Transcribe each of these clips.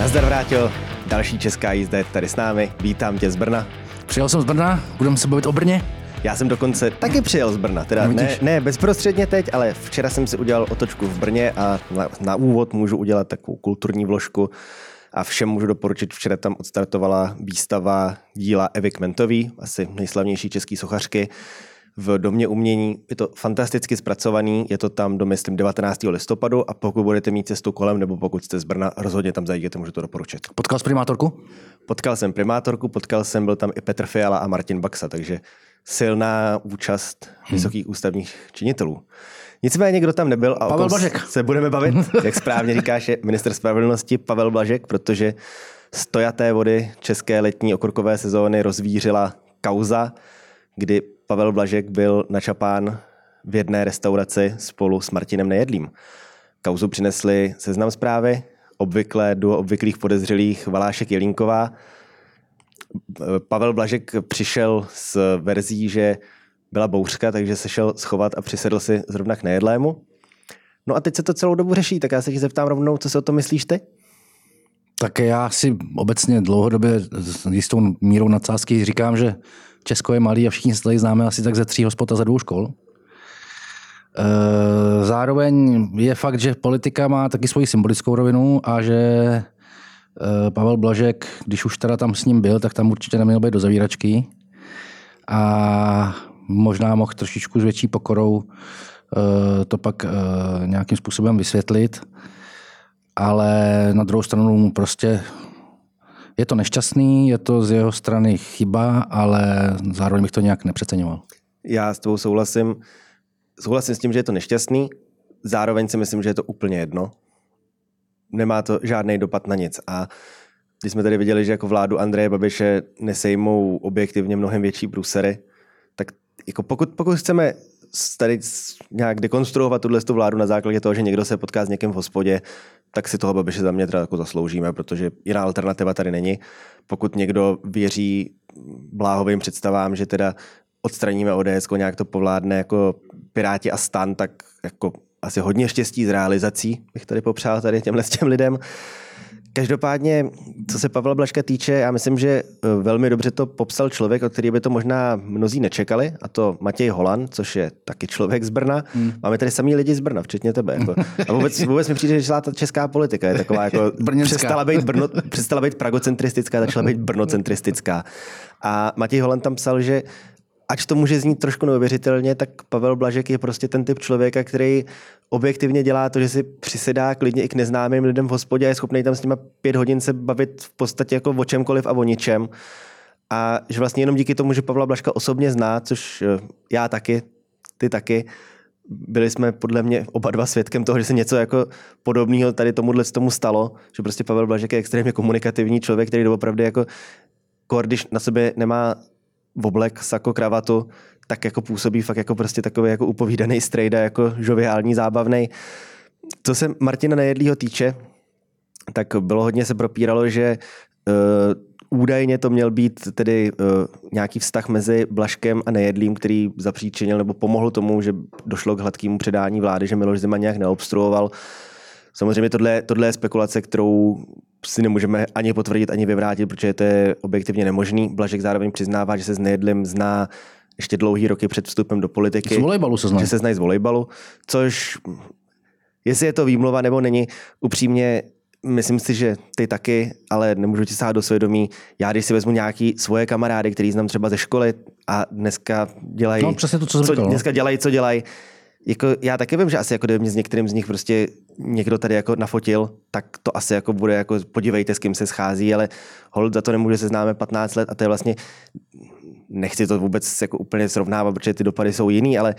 Nazdar vrátil, další česká jízda je tady s námi. Vítám tě z Brna. Přijel jsem z Brna, budeme se bavit o Brně. Já jsem dokonce taky přijel z Brna, teda No, ne, ne bezprostředně teď, ale včera jsem si udělal otočku v Brně a na, na úvod můžu udělat takovou kulturní vložku a všem můžu doporučit, včera tam odstartovala výstava díla Evy Kmentový, asi nejslavnější český sochařky, v Domě umění. Je to fantasticky zpracovaný, je to tam do, myslím, 19. listopadu a pokud budete mít cestu kolem nebo pokud jste z Brna, rozhodně tam zajděte, můžu to doporučit. Potkal jsi primátorku? Potkal jsem primátorku, potkal jsem, byl tam i Petr Fiala a Martin Baxa, takže silná účast vysokých ústavních činitelů. Nicméně, kdo tam nebyl a o Pavel Blažek. se budeme bavit, jak správně říkáš, je minister spravedlnosti Pavel Blažek, protože stojaté vody české letní okurkové sezóny rozvířila kauza, kdy Pavel Blažek byl načapán v jedné restauraci spolu s Martinem Nejedlým. Kauzu přinesli seznam zprávy, obvykle do obvyklých podezřelých Valášek Jelínková. Pavel Blažek přišel s verzí, že byla bouřka, takže se šel schovat a přisedl si zrovna k nejedlému. No a teď se to celou dobu řeší, tak já se tě zeptám rovnou, co si o tom myslíš ty? Tak já si obecně dlouhodobě s jistou mírou nadsázky říkám, že Česko je malý a všichni se tady známe asi tak ze tří hospod a ze dvou škol. E, Zároveň je fakt, že politika má taky svoji symbolickou rovinu a že e, Pavel Blažek, když už teda tam s ním byl, tak tam určitě neměl být do zavíračky a možná mohl trošičku s větší pokorou e, to pak nějakým způsobem vysvětlit ale na druhou stranu prostě je to nešťastný, je to z jeho strany chyba, ale zároveň bych to nějak nepřeceňoval. Já s tebou souhlasím. Souhlasím s tím, že je to nešťastný, zároveň si myslím, že je to úplně jedno. Nemá to žádný dopad na nic. A když jsme tady viděli, že jako vládu Andreje Babiše nesejmou objektivně mnohem větší průsery, tak jako pokud, pokud chceme tady nějak dekonstruovat tuhle tu vládu na základě toho, že někdo se potká s někým v hospodě, tak si toho Babiše za mě teda jako zasloužíme, protože jiná alternativa tady není. Pokud někdo věří bláhovým představám, že teda odstraníme ODS, nějak to povládne jako Piráti a stan, tak jako asi hodně štěstí s realizací bych tady popřál tady těmhle těm lidem. Každopádně, co se Pavla Blažka týče, já myslím, že eh, velmi dobře to popsal člověk, od který by to možná mnozí nečekali, a to Matěj Holan, což je taky člověk z Brna. Hmm. Máme tady samý lidi z Brna, včetně tebe. Jako. A vůbec, vůbec mi přijde, že celá ta česká politika je taková jako Brněnská. přestala být, Brno, přestala být pragocentristická, začala být brnocentristická. A Matěj Holan tam psal, že ač to může znít trošku neuvěřitelně, tak Pavel Blažek je prostě ten typ člověka, který objektivně dělá to, že si přisedá klidně i k neznámým lidem v hospodě a je schopný tam s nimi pět hodin se bavit v podstatě jako o čemkoliv a o ničem. A že vlastně jenom díky tomu, že Pavla Blažka osobně zná, což eh, já taky, ty taky, byli jsme podle mě oba dva svědkem toho, že se něco jako podobného tady tomuhle tomu stalo, že prostě Pavel Blažek je extrémně komunikativní člověk, který doopravdy jako když na sobě nemá oblek, sako, kravatu, tak jako působí fakt jako prostě takový jako upovídaný strejda, jako žoviální, zábavný. Co se Martina Nejedlýho týče, tak bylo hodně se propíralo, že uh, údajně to měl být tedy uh, nějaký vztah mezi Blaškem a Nejedlým, který zapříčinil nebo pomohl tomu, že došlo k hladkému předání vlády, že Miloš Zeman nějak neobstruoval. Samozřejmě tohle, tohle je spekulace, kterou si nemůžeme ani potvrdit, ani vyvrátit, protože to je objektivně nemožný. Blažek zároveň přiznává, že se s Nejedlým zná ještě dlouhý roky před vstupem do politiky. Z volejbalu se znají. Že se znají z volejbalu, což jestli je to výmluva nebo není, upřímně myslím si, že ty taky, ale nemůžu ti sát do svědomí. Já když si vezmu nějaký svoje kamarády, který znám třeba ze školy a dneska dělají, No, přesně to, co co, říkal, no. dneska dělají, co dělají, jako já taky vím, že asi jako kdyby mě s některým z nich prostě někdo tady jako nafotil, tak to asi jako bude jako podívejte, s kým se schází, ale hold za to nemůže se známe 15 let a to je vlastně, nechci to vůbec jako úplně srovnávat, protože ty dopady jsou jiný, ale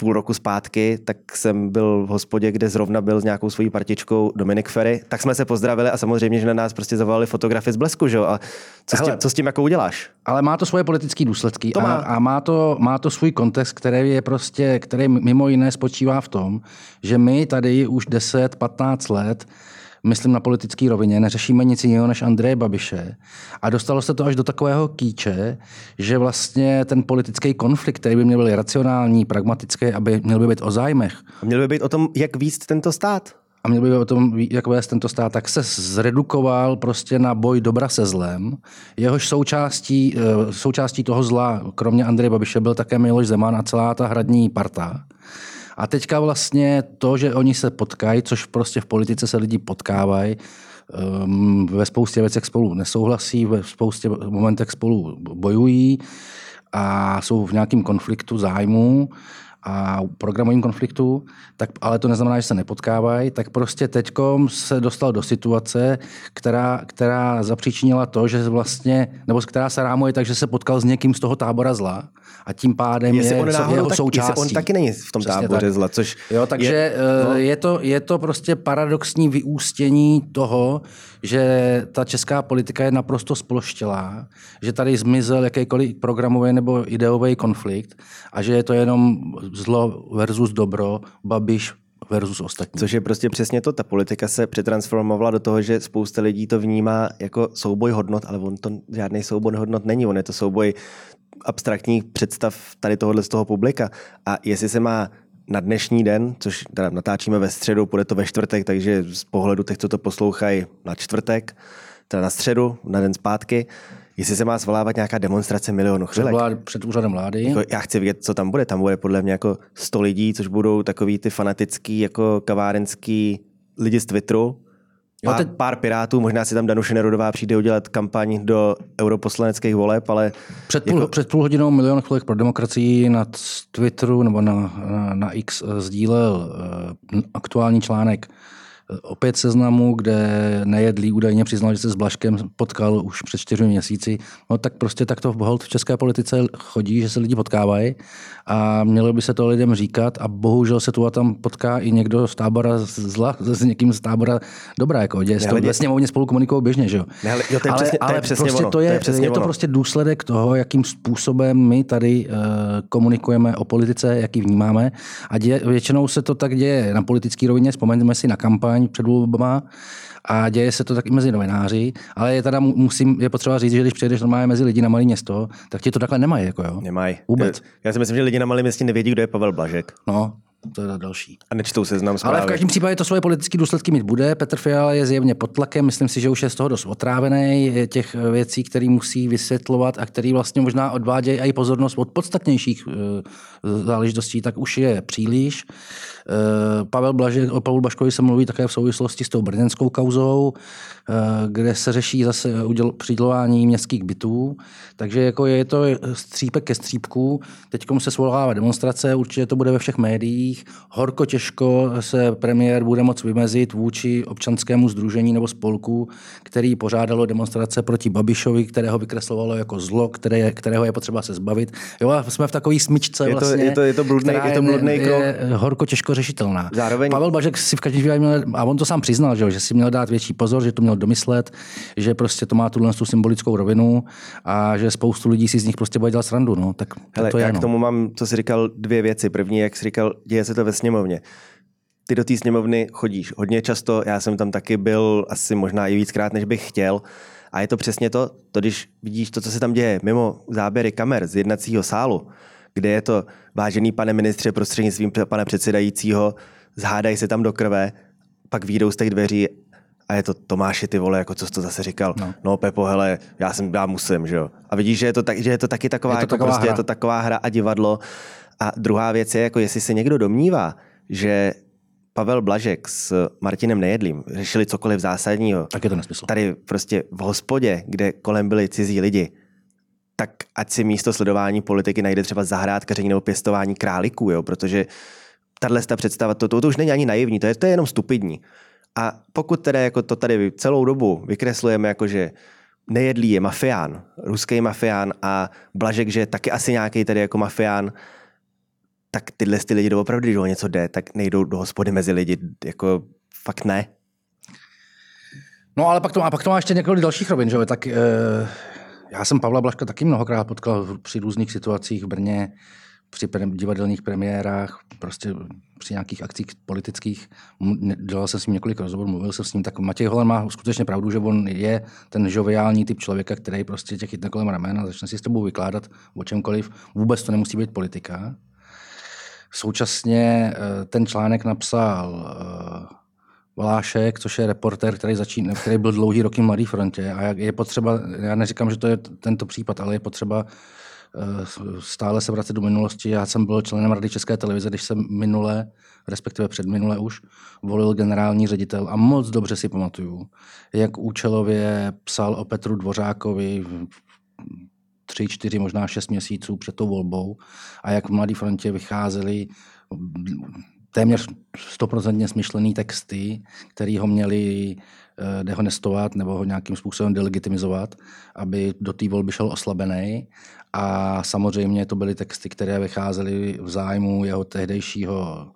půl roku zpátky, tak jsem byl v hospodě, kde zrovna byl s nějakou svojí partičkou Dominik Ferry, tak jsme se pozdravili a samozřejmě, že na nás prostě zavolali fotografy z blesku, že jo? A co, s tím, Hele. co s tím jako uděláš? Ale má to svoje politické důsledky To má. A, a má, to, má to svůj kontext, který je prostě, který mimo jiné spočívá v tom, že my tady už 10-15 let myslím na politické rovině, neřešíme nic jiného než Andreje Babiše. A dostalo se to až do takového kýče, že vlastně ten politický konflikt, který by měl být racionální, pragmatický, aby měl by být o zájmech, A měl by být o tom, jak víc tento stát. a měl by o tom, jak vést tento stát, tak se zredukoval prostě na boj dobra se zlem. Jehož součástí, eh, součástí toho zla, kromě Andreje Babiše, byl také Miloš Zeman a celá ta hradní parta. A teďka vlastně to, že oni se potkají, což prostě v politice se lidi potkávají, ehm, ve spoustě věcech spolu nesouhlasí, ve spoustě momentech spolu bojují a jsou v nějakém konfliktu zájmu, a programovým konfliktu, tak, ale to neznamená, že se nepotkávají, tak prostě teďkom se dostal do situace, která, která zapříčinila to, že vlastně, nebo která se rámuje tak, že se potkal s někým z toho tábora zla a tím pádem jestli je on náhodou, jeho tak, součástí. on taky není v tom Přesně táboře tak. zla, což jo, takže je, eh, no. je, to, je to prostě paradoxní vyústění toho, že ta česká politika je naprosto sploštělá, že tady zmizel jakýkoliv programový nebo ideový konflikt a že je to jenom zlo versus dobro, Babiš versus ostatní. Což je prostě přesně to. Ta politika se přetransformovala do toho, že spousta lidí to vnímá jako souboj hodnot, ale on to žádný souboj hodnot není. On je to souboj abstraktních představ tady tohohle z toho publika. A jestli se má na dnešní den, což teda natáčíme ve středu, bude to ve čtvrtek, takže z pohledu těch, co to poslouchají na čtvrtek, teda na středu, na den zpátky, jestli se má svolávat nějaká demonstrace milionu chvilek. Před, vlád, před úřadem vlády. Jako, já chci vědět, co tam bude. Tam bude podle mě jako 100 lidí, což budou takový ty fanatický, jako kavárenský lidi z Twitteru, Jo, teď... Pár pirátů, možná si tam Danuše Nerudová přijde udělat kampaň do europoslaneckých voleb, ale... Před půl, jako... před půl hodinou milion chvilek pro demokracii na Twitteru nebo na, na, na X sdílel uh, aktuální článek opět seznamu, kde nejedlý údajně přiznal, že se s Blaškem potkal už před čtyřmi měsíci. No tak prostě tak to hold v české politice chodí, že se lidi potkávají a mělo by se to lidem říkat a bohužel se tu a tam potká i někdo z tábora zla, s někým z tábora dobrá, jako děje to ve sněmovně spolu komunikují běžně, že jo. Ne, ale, jo, to je ale, přesně, ale to je přesně prostě ono, to je, to je, přesně je to prostě důsledek toho, jakým způsobem my tady uh, komunikujeme o politice, jaký vnímáme a děje, většinou se to tak děje na politické rovině, vzpomeňme si na kampaň kampaň před volbama a děje se to tak i mezi novináři, ale je teda musím, je potřeba říct, že když přijdeš normálně mezi lidi na malé město, tak ti to takhle nemají. Jako jo. Nemají. Vůbec. Já, já si myslím, že lidi na malém městě nevědí, kdo je Pavel Blažek. No, to je další. A nečtou seznam zprávy. Ale v každém případě to svoje politické důsledky mít bude. Petr Fiala je zjevně pod tlakem, myslím si, že už je z toho dost otrávený, těch věcí, které musí vysvětlovat a které vlastně možná odvádějí i pozornost od podstatnějších eh, záležitostí, tak už je příliš. Eh, Pavel Blaže, o Pavlu Baškovi se mluví také v souvislosti s tou brněnskou kauzou, eh, kde se řeší zase přidělování městských bytů. Takže jako je to střípek ke střípku. Teď se svolává demonstrace, určitě to bude ve všech médiích. Horko těžko se premiér bude moct vymezit vůči občanskému združení nebo spolku, který pořádalo demonstrace proti Babišovi, kterého vykreslovalo jako zlo, které, kterého je potřeba se zbavit. Jo, jsme v takové smyčce je to, vlastně. Je to, je to bludný, je to bludný krok. Je horko těžko řešitelná. Zároveň... Pavel Bažek si v každém měl, a on to sám přiznal, že, že si měl dát větší pozor, že to měl domyslet, že prostě to má tuhle tu symbolickou rovinu a že spoustu lidí si z nich prostě bude dělat srandu. No. Tak Hele, to je, já no. k tomu mám, co jsi říkal, dvě věci. První, jak jsi říkal, děje se to ve sněmovně ty do té sněmovny chodíš hodně často, já jsem tam taky byl asi možná i víckrát, než bych chtěl. A je to přesně to, to když vidíš to, co se tam děje mimo záběry kamer z jednacího sálu, kde je to, vážený pane ministře, prostřednictvím pana předsedajícího, zhádají se tam do krve, pak výjdou z těch dveří a je to Tomáši, ty vole, jako co jsi to zase říkal. No, no Pepo, hele, já jsem, já musím, že jo. A vidíš, že je to, tak, že je to taky taková, je to jako taková prostě hra. je to taková hra a divadlo. A druhá věc je, jako jestli se někdo domnívá, že Pavel Blažek s Martinem Nejedlým řešili cokoliv zásadního. Tak je to nesmysl. Tady prostě v hospodě, kde kolem byli cizí lidi, tak ať si místo sledování politiky najde třeba zahrádkaření nebo pěstování králíků, jo? protože tahle ta představa, to, to, to už není ani naivní, to je, to je jenom stupidní. A pokud teda jako to tady celou dobu vykreslujeme jako, že nejedlý je mafián, ruský mafián a Blažek, že je taky asi nějaký tady jako mafián, tak tyhle ty lidi doopravdy, když o něco jde, tak nejdou do hospody mezi lidi, jako fakt ne. No ale pak to, a pak to má ještě několik dalších rovin, že jo? Tak e, já jsem Pavla Blaška taky mnohokrát potkal při různých situacích v Brně, při pre, divadelních premiérách, prostě při nějakých akcích politických. Dělal jsem s ním několik rozhovorů, mluvil jsem s ním. Tak Matěj Holan má skutečně pravdu, že on je ten žoviální typ člověka, který prostě tě chytne kolem ramena začne si s tebou vykládat o čemkoliv. Vůbec to nemusí být politika. Současně eh, ten článek napsal eh, Valášek, což je reporter, který, začín, který byl dlouhý roky v Mladé frontě. A je potřeba, já neříkám, že to je tento případ, ale je potřeba eh, stále se vracet do minulosti. Já jsem byl členem Rady České televize, když jsem minule, respektive předminule už, volil generální ředitel a moc dobře si pamatuju, jak účelově psal o Petru Dvořákovi tři, čtyři, možná šest měsíců před tou volbou a jak v Mladé frontě vycházely téměř stoprocentně smyšlený texty, které ho měli eh, dehonestovat nebo ho nějakým způsobem delegitimizovat, aby do té volby šel oslabený. A samozřejmě to byly texty, které vycházely v zájmu jeho tehdejšího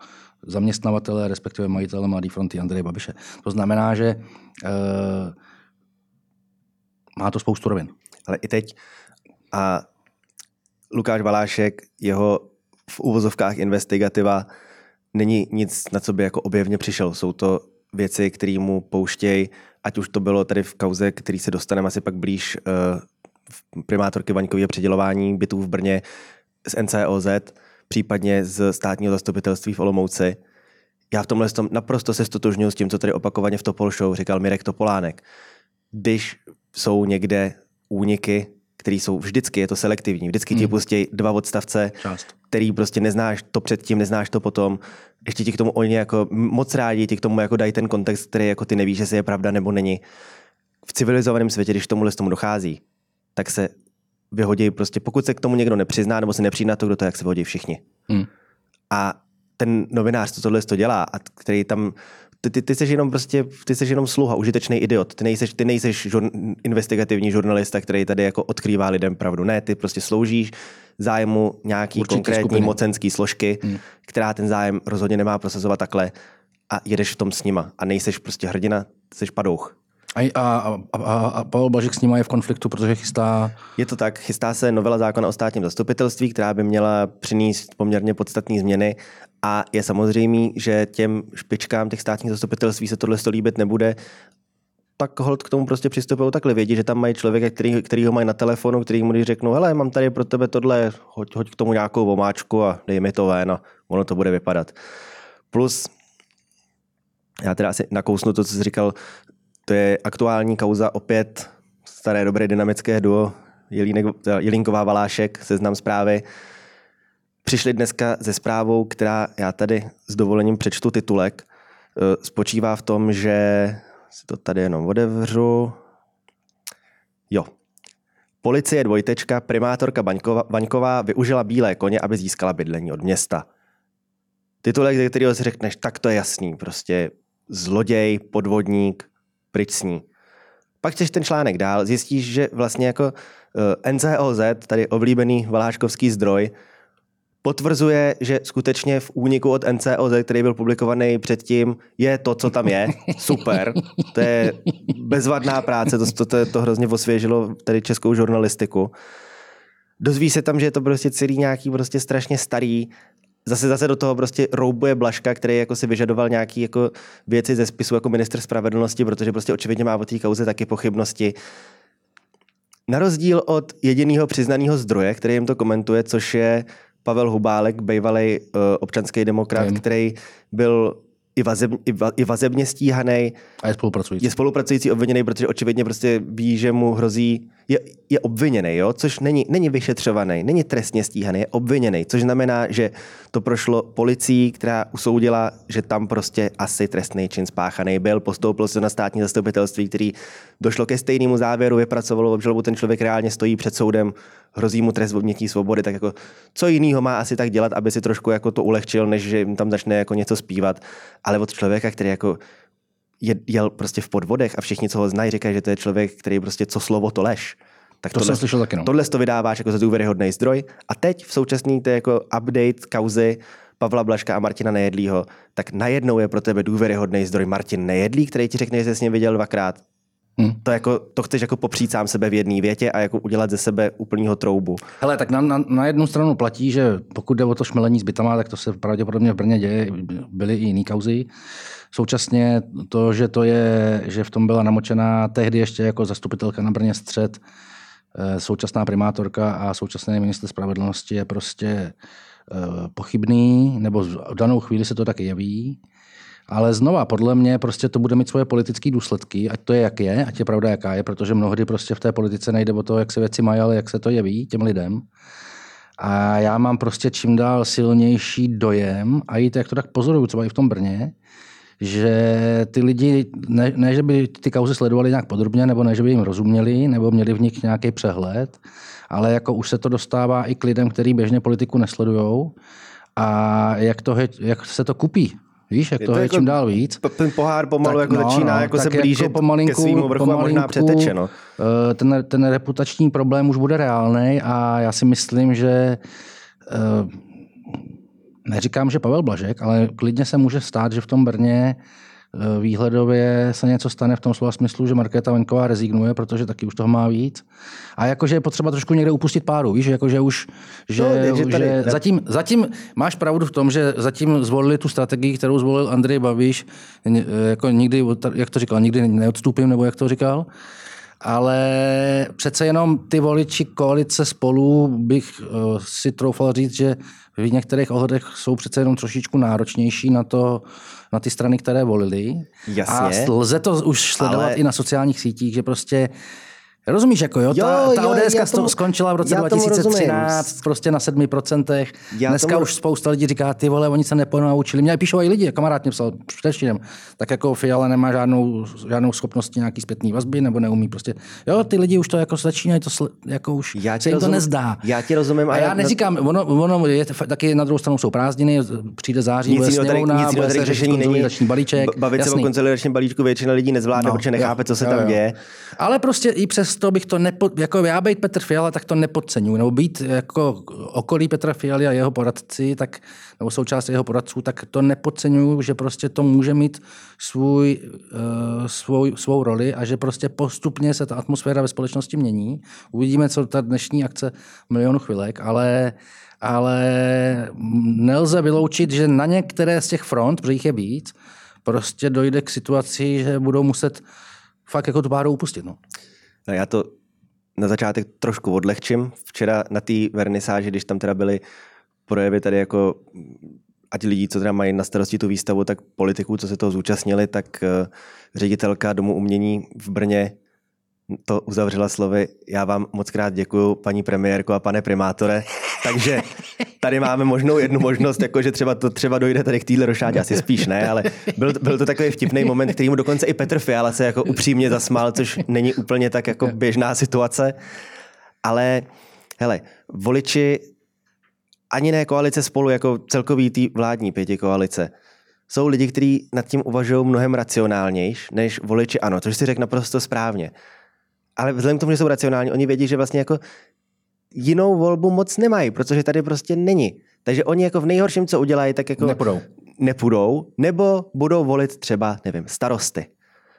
zaměstnavatele, respektive majitele Mladé fronty Andreje Babiše. To znamená, že uh, má to spoustu rovin. Ale i teď a Lukáš Balášek, jeho v úvozovkách investigativa není nic, na co by jako objevně přišel. Jsou to věci, které mu pouštějí, ať už to bylo tady v kauze, který se dostaneme asi pak blíž uh, primátorky Vaňkového předělování bytů v Brně z NCOZ, případně z státního zastupitelství v Olomouci. Já v tomhle tom naprosto se stotožňuji s tím, co tady opakovaně v Topol Show říkal Mirek Topolánek. Když jsou někde úniky který jsou vždycky, je to selektivní, vždycky ti hmm. pustí dva odstavce, Část. který prostě neznáš to předtím, neznáš to potom. Ještě ti k tomu oni jako moc rádi ti k tomu jako dají ten kontext, který jako ty nevíš, jestli je pravda nebo není. V civilizovaném světě, když tomuhle tomu dochází, tak se vyhodí prostě, pokud se k tomu někdo nepřizná nebo se nepřijde na to, kdo to, jak se vyhodí všichni. Hmm. A ten novinář, co tohle to dělá, a který tam ty, ty, ty jsi jenom prostě, ty jsi jenom sluha, užitečný idiot. Ty nejseš, ty nejseš žur, investigativní žurnalista, který tady jako odkrývá lidem pravdu. Ne, ty prostě sloužíš zájmu nějaký Určitý konkrétní skupiny. mocenský složky, hmm. která ten zájem rozhodně nemá prosazovat takhle a jedeš v tom s nima a nejseš prostě hrdina, jsi padouch. A, a, a, a Pavel Blažek s ním je v konfliktu, protože chystá... Je to tak, chystá se novela zákona o státním zastupitelství, která by měla přinést poměrně podstatné změny a je samozřejmé, že těm špičkám těch státních zastupitelství se tohle líbit nebude tak hold k tomu prostě přistupují takhle. Vědí, že tam mají člověka, který, který ho mají na telefonu, který mu řeknou, hele, mám tady pro tebe tohle, hoď, hoď k tomu nějakou omáčku a dej mi to ven a ono to bude vypadat. Plus, já teda asi nakousnu to, co jsi říkal, to je aktuální kauza opět staré dobré dynamické duo Jelínek, Jelínková Valášek, seznam zprávy. Přišli dneska ze zprávou, která já tady s dovolením přečtu titulek. E, spočívá v tom, že si to tady jenom odevřu. Jo. Policie dvojtečka, primátorka Baňková, Vaňková využila bílé koně, aby získala bydlení od města. Titulek, ze kterého si řekneš, tak to je jasný. Prostě zloděj, podvodník, pryč s ní. Pak chceš ten článek dál, zjistíš, že vlastně jako eh, NCOZ, tady oblíbený valáškovský zdroj, potvrzuje, že skutečně v úniku od NCOZ, který byl publikovaný předtím, je to, co tam je. Super. To je bezvadná práce, to, to, to, to hrozně osvěžilo tady českou žurnalistiku. Dozví se tam, že je to prostě celý nějaký prostě strašně starý zase zase do toho prostě roubuje Blaška, který jako si vyžadoval nějaký jako věci ze spisu jako minister spravedlnosti, protože prostě očividně má o té kauze taky pochybnosti. Na rozdíl od jediného přiznaného zdroje, který jim to komentuje, což je Pavel Hubálek, bývalý uh, občanský demokrat, Vím. který byl i, vazeb, i, va, i vazebně stíhaný. A je spolupracující. Je spolupracující obviněný, protože očividně prostě ví, že mu hrozí, je, je obviněný, jo? což není, není vyšetřovaný, není trestně stíhaný, je obviněný, což znamená, že to prošlo policií, která usoudila, že tam prostě asi trestný čin spáchaný byl, postoupil se na státní zastupitelství, který došlo ke stejnému závěru, vypracovalo obžalobu, ten člověk reálně stojí před soudem, hrozí mu trest odnětí svobody, tak jako co jiného má asi tak dělat, aby si trošku jako to ulehčil, než že jim tam začne jako něco zpívat. Ale od člověka, který jako je, jel prostě v podvodech a všichni, co ho znají, říkají, že to je člověk, který prostě co slovo to lež. Tak to tohle, jsem slyšel taky. No. Tohle to vydáváš jako za důvěryhodný zdroj. A teď v současný to jako update kauzy Pavla Blaška a Martina Nejedlího, tak najednou je pro tebe důvěryhodný zdroj Martin Nejedlý, který ti řekne, že jsi s ním viděl dvakrát. Hmm. To, jako, to chceš jako popřít sám sebe v jedné větě a jako udělat ze sebe úplného troubu. Hele, tak na, na, na, jednu stranu platí, že pokud jde o to šmelení s bytama, tak to se pravděpodobně v Brně děje, byly i jiné kauzy. Současně to, že to je, že v tom byla namočená tehdy ještě jako zastupitelka na Brně střed, eh, současná primátorka a současný minister spravedlnosti je prostě eh, pochybný, nebo v danou chvíli se to taky jeví. Ale znova, podle mě prostě to bude mít svoje politické důsledky, ať to je, jak je, ať je pravda, jaká je, protože mnohdy prostě v té politice nejde o to, jak se věci mají, ale jak se to jeví těm lidem. A já mám prostě čím dál silnější dojem, a i to, jak to tak pozoruju, třeba i v tom Brně, že ty lidi, ne, ne, že by ty kauzy sledovali nějak podrobně, nebo ne, že by jim rozuměli, nebo měli v nich nějaký přehled, ale jako už se to dostává i k lidem, kteří běžně politiku nesledují. A jak, to, jak se to kupí Víš, jak je to je jako čím dál víc. Ten pohár pomalu tak, jako no, začíná no, jako se blížit jako pomalinku, ke svýmu vrchu pomalinku, a možná přeteče. No. Eh, ten, ten reputační problém už bude reálný a já si myslím, že eh, neříkám, že Pavel Blažek, ale klidně se může stát, že v tom Brně výhledově se něco stane v tom slova smyslu, že Markéta Venková rezignuje, protože taky už toho má víc. A jakože je potřeba trošku někde upustit páru, víš, jakože už, že, no, že, tady, že zatím, zatím, máš pravdu v tom, že zatím zvolili tu strategii, kterou zvolil Andrej Babiš, eh, jako nikdy, jak to říkal, nikdy neodstupím, nebo jak to říkal, ale přece jenom ty voliči koalice spolu bych uh, si troufal říct, že v některých ohledech jsou přece jenom trošičku náročnější na to, na ty strany, které volili. Jasně. A lze to už sledovat ale... i na sociálních sítích, že prostě Rozumíš, jako jo, ta, jo, ta ODS tomu, skončila v roce 2013 prostě na 7%. Já Dneska tomu... už spousta lidí říká, ty vole, oni se neponaučili. Mě píšou i lidi, kamarád mě psal především, tak jako Fiala nemá žádnou, žádnou schopnost nějaký zpětný vazby, nebo neumí prostě. Jo, ty lidi už to jako začínají, to sl, jako už já se jim rozum, to nezdá. Já ti rozumím. A, a já neříkám, ono, ono je, taky na druhou stranu jsou prázdniny, přijde září, nic bude sněmovna, bude se řešení není. balíček. Bavit se o konsolidačním balíčku většina lidí nezvládne, no, protože nechápe, co se tam děje. Ale prostě i přesto bych to nepo, jako já být Petr Fiala, tak to nepodceňuji. Nebo být jako okolí Petra Fialy a jeho poradci, tak, nebo součást jeho poradců, tak to nepodceňuji, že prostě to může mít svůj, uh, svou, svou roli a že prostě postupně se ta atmosféra ve společnosti mění. Uvidíme, co ta dnešní akce milionu chvilek, ale ale nelze vyloučit, že na některé z těch front, protože jich je víc, prostě dojde k situaci, že budou muset fakt jako tu páru upustit. No. No já to na začátek trošku odlehčím. Včera na té vernisáži, když tam teda byly projevy tady jako ať lidí, co teda mají na starosti tu výstavu, tak politiků, co se toho zúčastnili, tak eh, ředitelka Domu umění v Brně to uzavřela slovy, já vám moc krát děkuju, paní premiérko a pane primátore. Takže tady máme možnou jednu možnost, jako že třeba to třeba dojde tady k téhle rošádě, asi spíš ne, ale byl, byl to takový vtipný moment, který mu dokonce i Petr Fiala se jako upřímně zasmál, což není úplně tak jako běžná situace. Ale hele, voliči ani ne koalice spolu jako celkový tý vládní pěti koalice, jsou lidi, kteří nad tím uvažují mnohem racionálnější než voliči ano, což si řekl naprosto správně ale vzhledem k tomu, že jsou racionální, oni vědí, že vlastně jako jinou volbu moc nemají, protože tady prostě není. Takže oni jako v nejhorším, co udělají, tak jako nepůjdou. nepůjdou nebo budou volit třeba, nevím, starosty.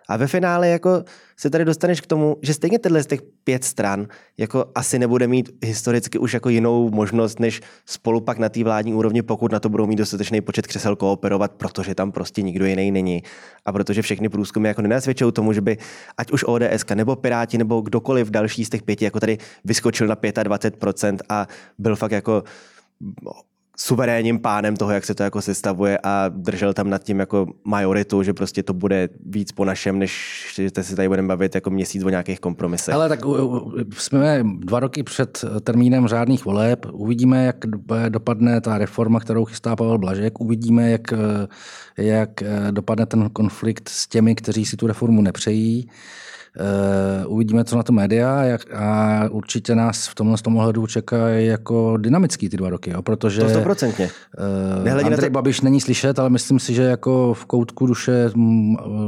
A ve finále jako se tady dostaneš k tomu, že stejně tenhle z těch pět stran jako asi nebude mít historicky už jako jinou možnost, než spolu pak na té vládní úrovni, pokud na to budou mít dostatečný počet křesel kooperovat, protože tam prostě nikdo jiný není. A protože všechny průzkumy jako nenasvědčují tomu, že by ať už ODS nebo Piráti nebo kdokoliv další z těch pěti jako tady vyskočil na 25% a byl fakt jako suverénním pánem toho, jak se to jako sestavuje a držel tam nad tím jako majoritu, že prostě to bude víc po našem, než že se tady budeme bavit jako měsíc o nějakých kompromisech. Ale tak jsme dva roky před termínem řádných voleb, uvidíme, jak dopadne ta reforma, kterou chystá Pavel Blažek, uvidíme, jak, jak dopadne ten konflikt s těmi, kteří si tu reformu nepřejí. Uh, uvidíme, co na to média jak, a určitě nás v tomhle tom ohledu čekají jako dynamický ty dva roky, jo, protože to stoprocentně. Uh, Andrej to... Babiš není slyšet, ale myslím si, že jako v koutku duše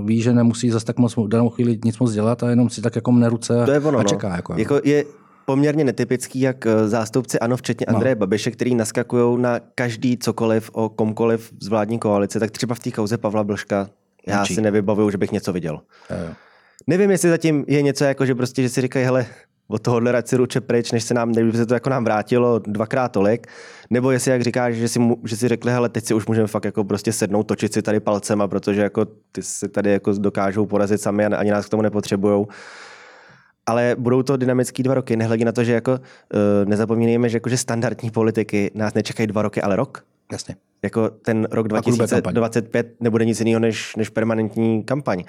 ví, že nemusí zase tak moc v danou chvíli nic moc dělat a jenom si tak jako mne ruce to je ono, a no. čeká. Jako, jako je poměrně netypický, jak eh, zástupci ANO, včetně no. Andreje Babiše, který naskakují na každý cokoliv o komkoliv z vládní koalice, tak třeba v té kauze Pavla Blška já si nevybavuju, že bych něco viděl. Jo. Nevím, jestli zatím je něco jako, že prostě, že si říkají, hele, od tohohle rať si ruče pryč, než se nám, než se to jako nám vrátilo dvakrát tolik, nebo jestli, jak říkáš, že si, že si řekli, hele, teď si už můžeme fakt jako prostě sednout, točit si tady palcema, protože jako ty si tady jako dokážou porazit sami a ani nás k tomu nepotřebujou. Ale budou to dynamický dva roky, nehledě na to, že jako uh, nezapomínejme, že, jako, že standardní politiky nás nečekají dva roky, ale rok. Jasně. Jako ten rok Pak bude kampaň. 2025 nebude nic jiného než, než permanentní kampaň.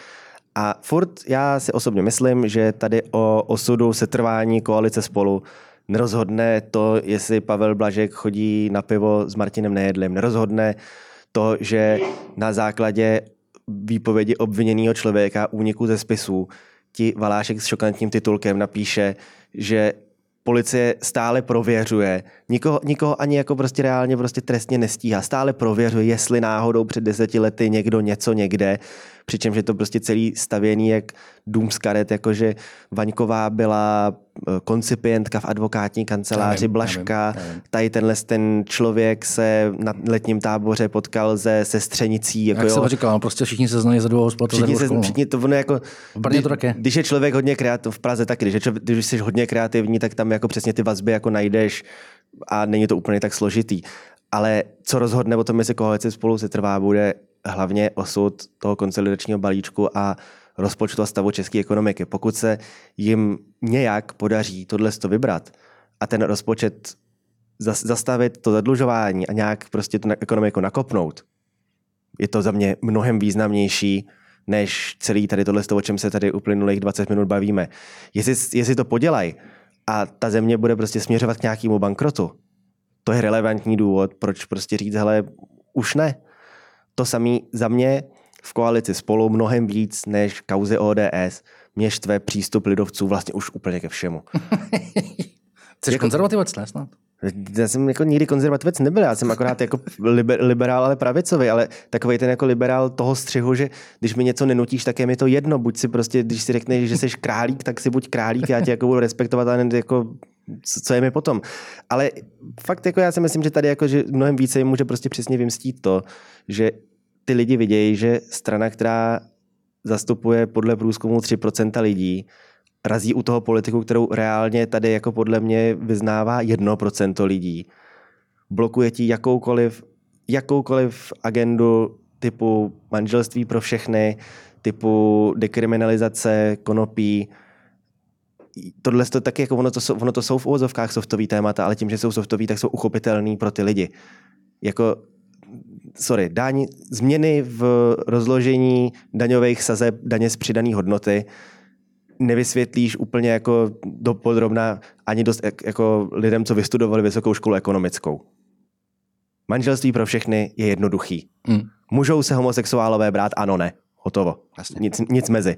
A furt já si osobně myslím, že tady o osudu setrvání koalice spolu nerozhodne to, jestli Pavel Blažek chodí na pivo s Martinem Nejedlým. Nerozhodne to, že na základě výpovědi obviněného člověka úniku ze spisů ti Valášek s šokantním titulkem napíše, že policie stále prověřuje, nikoho, nikoho ani jako prostě reálně prostě trestně nestíhá, stále prověřuje, jestli náhodou před deseti lety někdo něco někde, přičemž je to prostě celý stavěný jak dům z karet, jakože Vaňková byla koncipientka v advokátní kanceláři Já vím, Blažka, já vím, já vím. tady tenhle ten člověk se na letním táboře potkal se sestřenicí, jako Jak jo, jsem říkal, no, prostě všichni se znají za dvou hospod, za Všichni, se, no. všichni to ono jako, V Brně to kdy- tak je. když je člověk hodně kreativní, v Praze taky, když, je člověk, když jsi hodně kreativní, tak tam jako přesně ty vazby jako najdeš a není to úplně tak složitý. Ale co rozhodne o tom, jestli koalice spolu se trvá, bude hlavně osud toho konsolidačního balíčku a rozpočtu a stavu české ekonomiky. Pokud se jim nějak podaří tohle to vybrat a ten rozpočet zas- zastavit to zadlužování a nějak prostě tu ekonomiku nakopnout, je to za mě mnohem významnější, než celý tady tohle, o čem se tady uplynulých 20 minut bavíme. Jestli, jestli to podělají a ta země bude prostě směřovat k nějakému bankrotu, to je relevantní důvod, proč prostě říct, hele, už ne. To samý za mě v koalici spolu mnohem víc než kauzy ODS mě štve přístup lidovců vlastně už úplně ke všemu. Jsi jako- konzervativec, ne snad? Já jsem jako nikdy konzervativec nebyl, já jsem akorát jako liber, liberál, ale pravicový, ale takový ten jako liberál toho střihu, že když mi něco nenutíš, tak je mi to jedno, buď si prostě, když si řekneš, že jsi králík, tak si buď králík, já tě jako budu respektovat, ale jako co co je mi potom. Ale fakt jako já si myslím, že tady jako, že mnohem více jim může prostě přesně vymstít to, že ty lidi vidějí, že strana, která zastupuje podle průzkumu 3% lidí, razí u toho politiku, kterou reálně tady jako podle mě vyznává 1% lidí. Blokuje ti jakoukoliv, jakoukoliv agendu typu manželství pro všechny, typu dekriminalizace konopí. Tohle to taky, jako ono to, jsou, ono to jsou v uvozovkách softový témata, ale tím, že jsou softový, tak jsou uchopitelný pro ty lidi. Jako sorry, daň, změny v rozložení daňových sazeb daně z přidané hodnoty nevysvětlíš úplně jako dopodrobna ani dost jak- jako lidem, co vystudovali vysokou školu ekonomickou. Manželství pro všechny je jednoduchý. Mm. Můžou se homosexuálové brát? Ano, ne. Hotovo. Jasně. Nic, nic mezi.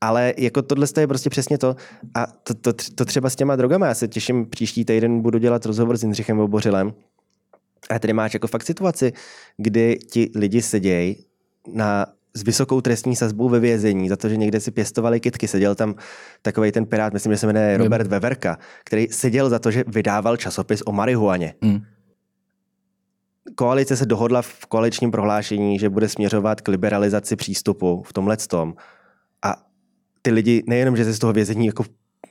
Ale jako tohle je prostě přesně to. A to, to, to, třeba s těma drogama. Já se těším, příští týden budu dělat rozhovor s Jindřichem Vobořilem. A tady máš jako fakt situaci, kdy ti lidi sedějí na s vysokou trestní sazbou ve vězení za to, že někde si pěstovali kitky. Seděl tam takový ten pirát, myslím, že se jmenuje Vím. Robert Veverka, který seděl za to, že vydával časopis o marihuaně. Mm. Koalice se dohodla v koaličním prohlášení, že bude směřovat k liberalizaci přístupu v tomhle tom. A ty lidi nejenom, že se z toho vězení jako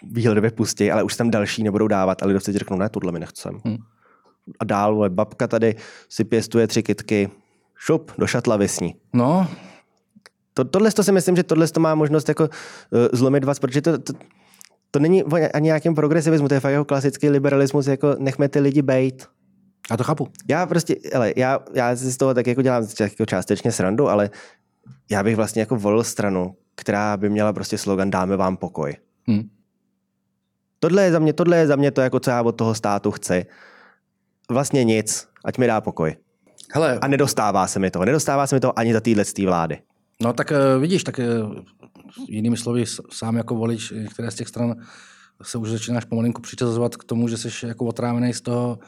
výhledově pustí, ale už tam další nebudou dávat, ale lidovci řeknou, ne, tohle mi nechcem. Hmm. A dál, vole, babka tady si pěstuje tři kitky, šup, do šatla vysní. No, To, tohle to si myslím, že tohle to má možnost jako uh, zlomit vás, protože to, to, to není ani nějakém progresivismu, to je fakt jako klasický liberalismus, jako nechme ty lidi bejt. já to chápu. Já prostě, hele, já, já si z toho tak jako dělám jako částečně srandu, ale já bych vlastně jako volil stranu, která by měla prostě slogan dáme vám pokoj. Hm. Tohle je za mě, tohle je za mě to, jako co já od toho státu chci. Vlastně nic, ať mi dá pokoj. Hele, A nedostává se mi toho. Nedostává se mi toho ani za téhle vlády. no tak eh, vidíš, tak eh, jinými slovy, sám jako volič některé z těch stran se už začínáš pomalinku přičazovat k tomu, že jsi jako otrávený z toho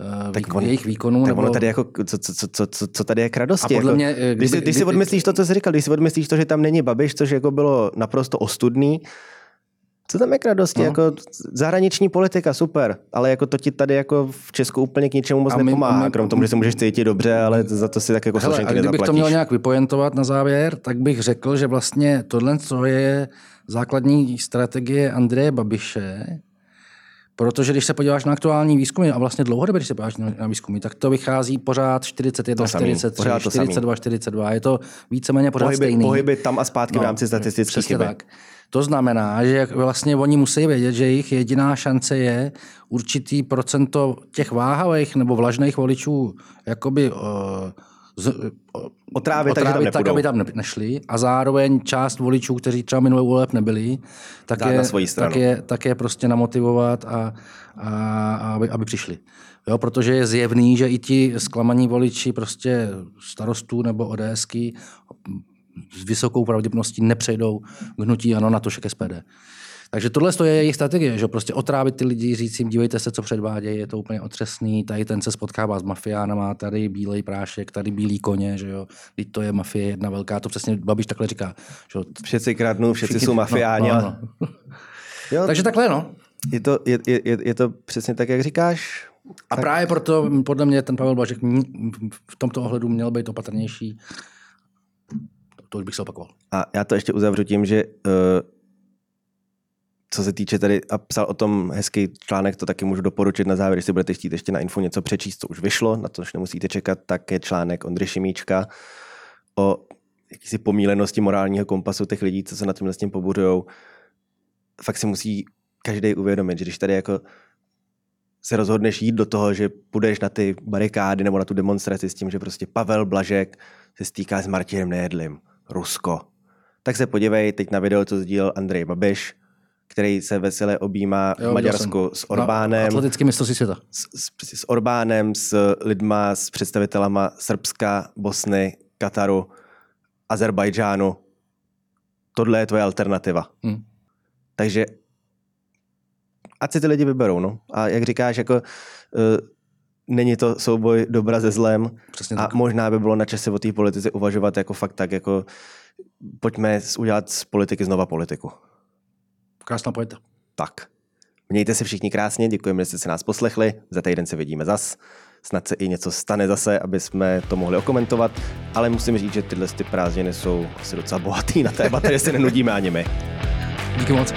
eh, Tak výko, on- jejich výkonů. Tak ono tady jako, co, co, co, co, co, tady je k radosti? A podle jako, mě, eh, když, si, kdyby- když si kdyby- odmyslíš to, co jsi říkal, když si odmyslíš to, že tam není Babiš, což jako bylo naprosto ostudný, co tam je k radosti? No. Jako zahraniční politika, super, ale jako to ti tady jako v Česku úplně k ničemu moc A my- nepomáhá, my- krom tomu, že se můžeš cítit dobře, ale za to si tak jako Hele, a složenky kdybych to nezaplatíš. měl nějak vypointovat na závěr, tak bych řekl, že vlastně tohle co je základní strategie Andreje Babiše, protože když se podíváš na aktuální výzkumy a vlastně dlouhodobě, když se podíváš na, výzkumy, tak to vychází pořád 41, To samý, 43, pořád to samý. 42, 42. Je to víceméně pořád Pohyby, stejný. pohyby tam a zpátky no, v rámci statistické Přesně chyby. tak. To znamená, že vlastně oni musí vědět, že jejich jediná šance je určitý procento těch váhavých nebo vlažných voličů jakoby uh, z, uh, Otrávit, otrávit tak, nepůjdou. aby tam ne- nešli a zároveň část voličů, kteří třeba minulý voleb nebyli, tak Dát je, tak, je, tak je prostě namotivovat a, a, a aby, aby přišli. Jo, protože je zjevný, že i ti zklamaní voliči prostě starostů nebo ODSky s vysokou pravděpodobností nepřejdou k hnutí ano na to k SPD. Takže tohle to je jejich strategie, že prostě otrávit ty lidi, říct jim, dívejte se, co předvádějí, je to úplně otřesný, tady ten se spotkává s mafiánama, tady bílej prášek, tady bílý koně, že jo, teď to je mafie jedna velká, to přesně Babiš takhle říká. Že jo, Všetci kradnou, všetci všichni- jsou mafiáni. No, no, no. Jo, Takže takhle, no. je, to, je, je, je, to přesně tak, jak říkáš. A právě proto podle mě ten Pavel Blažek v tomto ohledu měl být opatrnější. To už bych se opakoval. A já to ještě uzavřu tím, že uh, co se týče tady, a psal o tom hezký článek, to taky můžu doporučit na závěr, jestli budete chtít ještě na info něco přečíst, co už vyšlo, na to už nemusíte čekat, tak je článek Ondry Šimíčka o jakýsi pomílenosti morálního kompasu těch lidí, co se na tím pobuřujou. Fakt si musí každý uvědomit, že když tady jako se rozhodneš jít do toho, že půjdeš na ty barikády nebo na tu demonstraci s tím, že prostě Pavel Blažek se stýká s Martinem Nejedlým, Rusko. Tak se podívej teď na video, co sdílel Andrej Babiš, který se veselé objímá v Jo, Maďarsku viděl jsem. s Orbánem, Atletický mistrovství světa. s, s, s Orbánem, s lidma, s představitelama Srbska, Bosny, Kataru, Azerbajdžánu. Tohle je tvoje alternativa. Hm. Takže ať si ty lidi vyberou. No. A jak říkáš, jako, uh, není to souboj dobra se zlem Přesně a tak. možná by bylo na čase o té politice uvažovat jako fakt tak, jako pojďme udělat z politiky znova politiku. Krásná pointa. Tak. Mějte se všichni krásně, děkujeme, že jste se nás poslechli. Za týden se vidíme zas. Snad se i něco stane zase, aby jsme to mohli okomentovat, ale musím říct, že tyhle ty prázdniny jsou asi docela bohatý na téma, které se nenudíme ani my. Díky moc.